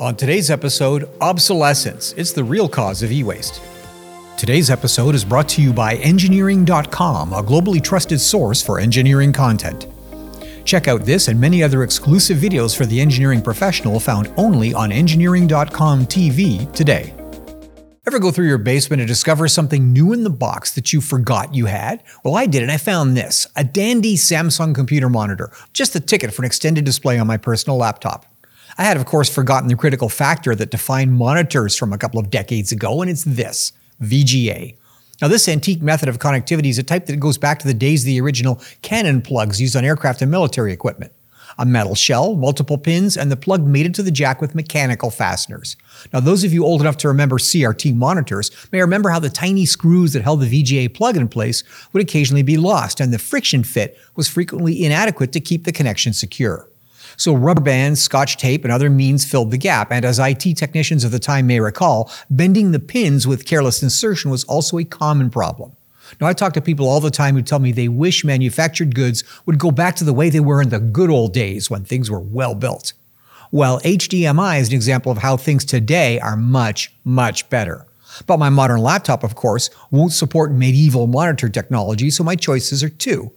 On today's episode, obsolescence. It's the real cause of e waste. Today's episode is brought to you by Engineering.com, a globally trusted source for engineering content. Check out this and many other exclusive videos for the engineering professional found only on Engineering.com TV today. Ever go through your basement and discover something new in the box that you forgot you had? Well, I did, and I found this a dandy Samsung computer monitor, just the ticket for an extended display on my personal laptop. I had, of course, forgotten the critical factor that defined monitors from a couple of decades ago, and it's this VGA. Now, this antique method of connectivity is a type that goes back to the days of the original cannon plugs used on aircraft and military equipment. A metal shell, multiple pins, and the plug mated to the jack with mechanical fasteners. Now, those of you old enough to remember CRT monitors may remember how the tiny screws that held the VGA plug in place would occasionally be lost, and the friction fit was frequently inadequate to keep the connection secure. So rubber bands, scotch tape, and other means filled the gap. And as IT technicians of the time may recall, bending the pins with careless insertion was also a common problem. Now, I talk to people all the time who tell me they wish manufactured goods would go back to the way they were in the good old days when things were well built. Well, HDMI is an example of how things today are much, much better. But my modern laptop, of course, won't support medieval monitor technology, so my choices are two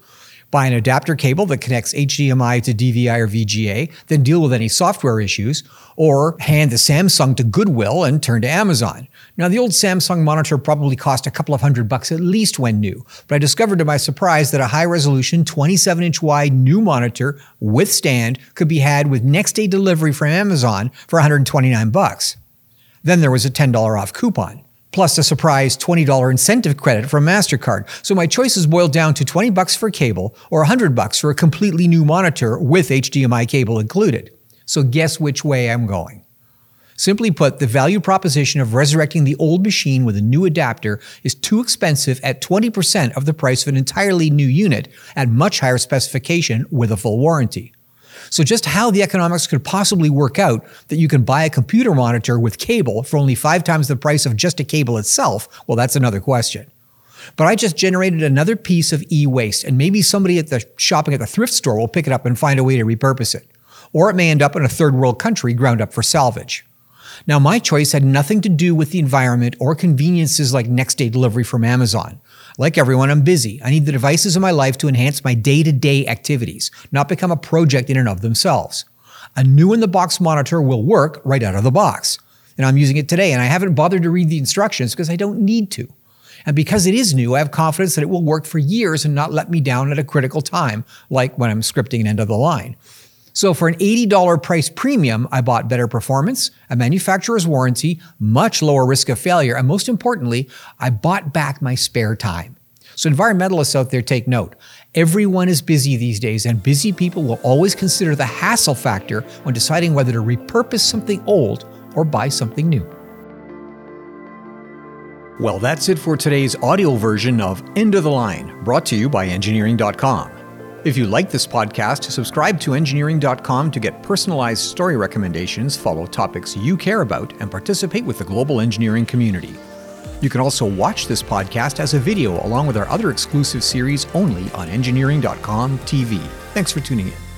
buy an adapter cable that connects HDMI to DVI or VGA, then deal with any software issues, or hand the Samsung to Goodwill and turn to Amazon. Now, the old Samsung monitor probably cost a couple of hundred bucks at least when new, but I discovered to my surprise that a high resolution 27 inch wide new monitor with stand could be had with next day delivery from Amazon for 129 bucks. Then there was a $10 off coupon plus a surprise $20 incentive credit from MasterCard. So my choices boiled down to 20 bucks for cable or 100 bucks for a completely new monitor with HDMI cable included. So guess which way I'm going. Simply put, the value proposition of resurrecting the old machine with a new adapter is too expensive at 20% of the price of an entirely new unit at much higher specification with a full warranty. So just how the economics could possibly work out that you can buy a computer monitor with cable for only five times the price of just a cable itself, well, that's another question. But I just generated another piece of e-waste, and maybe somebody at the shopping at the thrift store will pick it up and find a way to repurpose it. Or it may end up in a third world country ground up for salvage. Now, my choice had nothing to do with the environment or conveniences like next day delivery from Amazon. Like everyone, I'm busy. I need the devices in my life to enhance my day to day activities, not become a project in and of themselves. A new in the box monitor will work right out of the box. And I'm using it today, and I haven't bothered to read the instructions because I don't need to. And because it is new, I have confidence that it will work for years and not let me down at a critical time, like when I'm scripting an end of the line. So for an $80 price premium, I bought better performance, a manufacturer's warranty, much lower risk of failure, and most importantly, I bought back my spare time. So environmentalists out there take note. Everyone is busy these days, and busy people will always consider the hassle factor when deciding whether to repurpose something old or buy something new. Well, that's it for today's audio version of End of the Line, brought to you by Engineering.com. If you like this podcast, subscribe to Engineering.com to get personalized story recommendations, follow topics you care about, and participate with the global engineering community. You can also watch this podcast as a video along with our other exclusive series only on Engineering.com TV. Thanks for tuning in.